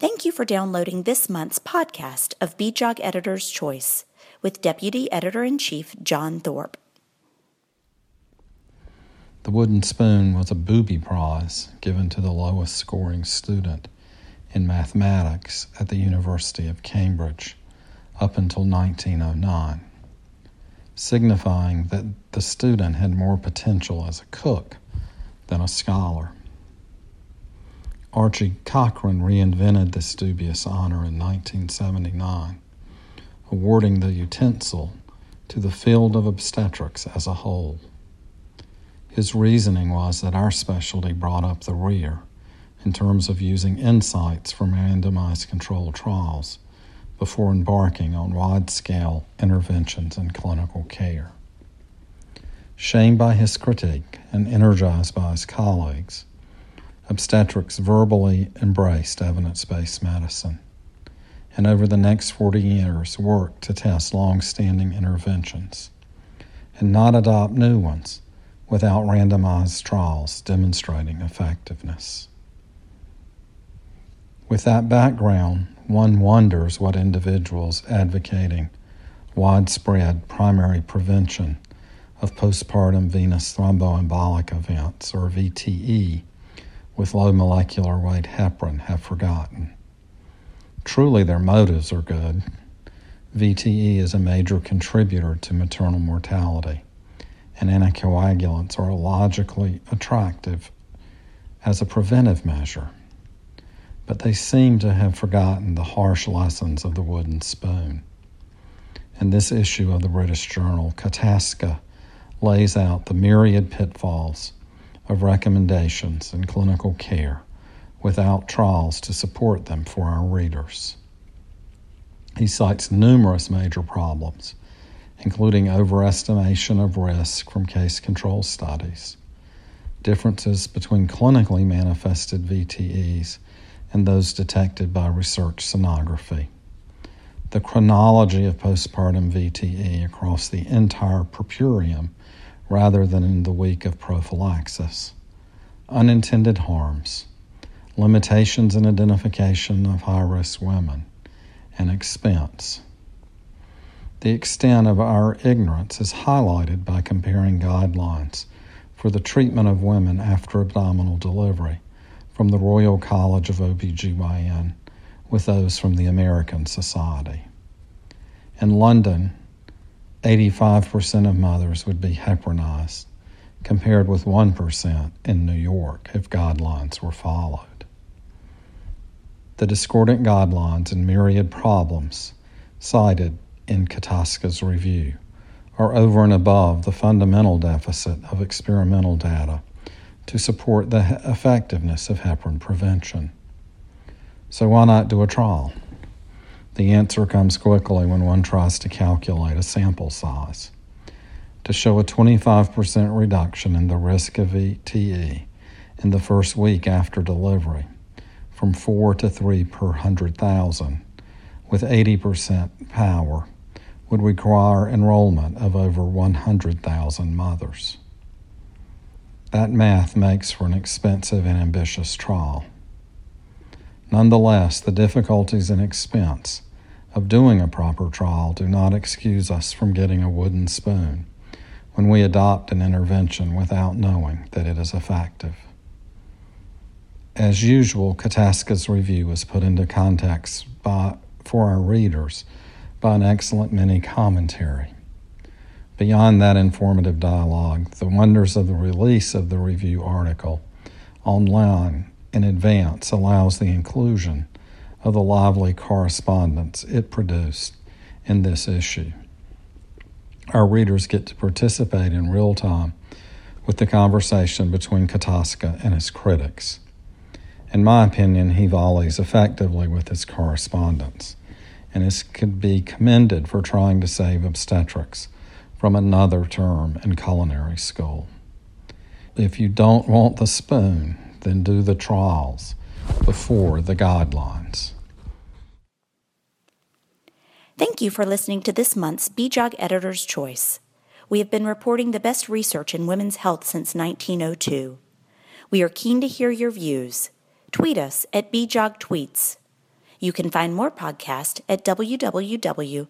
Thank you for downloading this month's podcast of BJOG Editor's Choice with Deputy Editor in Chief John Thorp. The wooden spoon was a booby prize given to the lowest scoring student in mathematics at the University of Cambridge up until 1909, signifying that the student had more potential as a cook than a scholar. Archie Cochrane reinvented this dubious honor in 1979, awarding the utensil to the field of obstetrics as a whole. His reasoning was that our specialty brought up the rear in terms of using insights from randomized controlled trials before embarking on wide scale interventions in clinical care. Shamed by his critique and energized by his colleagues, obstetrics verbally embraced evidence based medicine, and over the next 40 years worked to test long standing interventions and not adopt new ones without randomized trials demonstrating effectiveness. With that background, one wonders what individuals advocating widespread primary prevention of postpartum venous thromboembolic events, or VTE, with low molecular weight heparin have forgotten. Truly, their motives are good. VTE is a major contributor to maternal mortality, and anticoagulants are logically attractive as a preventive measure. But they seem to have forgotten the harsh lessons of the wooden spoon. And this issue of the British Journal, Kotaska lays out the myriad pitfalls of recommendations in clinical care without trials to support them for our readers. He cites numerous major problems, including overestimation of risk from case control studies, differences between clinically manifested VTEs and those detected by research sonography, the chronology of postpartum VTE across the entire puerperium rather than in the week of prophylaxis. Unintended harms, limitations in identification of high risk women, and expense. The extent of our ignorance is highlighted by comparing guidelines for the treatment of women after abdominal delivery from the Royal College of OBGYN with those from the American Society. In London, 85% of mothers would be heparinized, compared with 1% in New York if guidelines were followed. The discordant guidelines and myriad problems cited in Kotaska's review are over and above the fundamental deficit of experimental data to support the effectiveness of heparin prevention. So, why not do a trial? The answer comes quickly when one tries to calculate a sample size. To show a 25% reduction in the risk of VTE in the first week after delivery, from 4 to 3 per 100,000, with 80% power, would require enrollment of over 100,000 mothers. That math makes for an expensive and ambitious trial. Nonetheless, the difficulties and expense of doing a proper trial do not excuse us from getting a wooden spoon when we adopt an intervention without knowing that it is effective. As usual, Kotaska's review was put into context by, for our readers by an excellent mini commentary. Beyond that informative dialogue, the wonders of the release of the review article online in advance allows the inclusion of the lively correspondence it produced in this issue. Our readers get to participate in real time with the conversation between Kotaska and his critics. In my opinion, he volleys effectively with his correspondence and is could be commended for trying to save obstetrics from another term in culinary school. If you don't want the spoon, then do the trials before the guidelines. Thank you for listening to this month's BJOG Editor's Choice. We have been reporting the best research in women's health since 1902. We are keen to hear your views. Tweet us at BJOG Tweets. You can find more podcasts at www.bjog.org.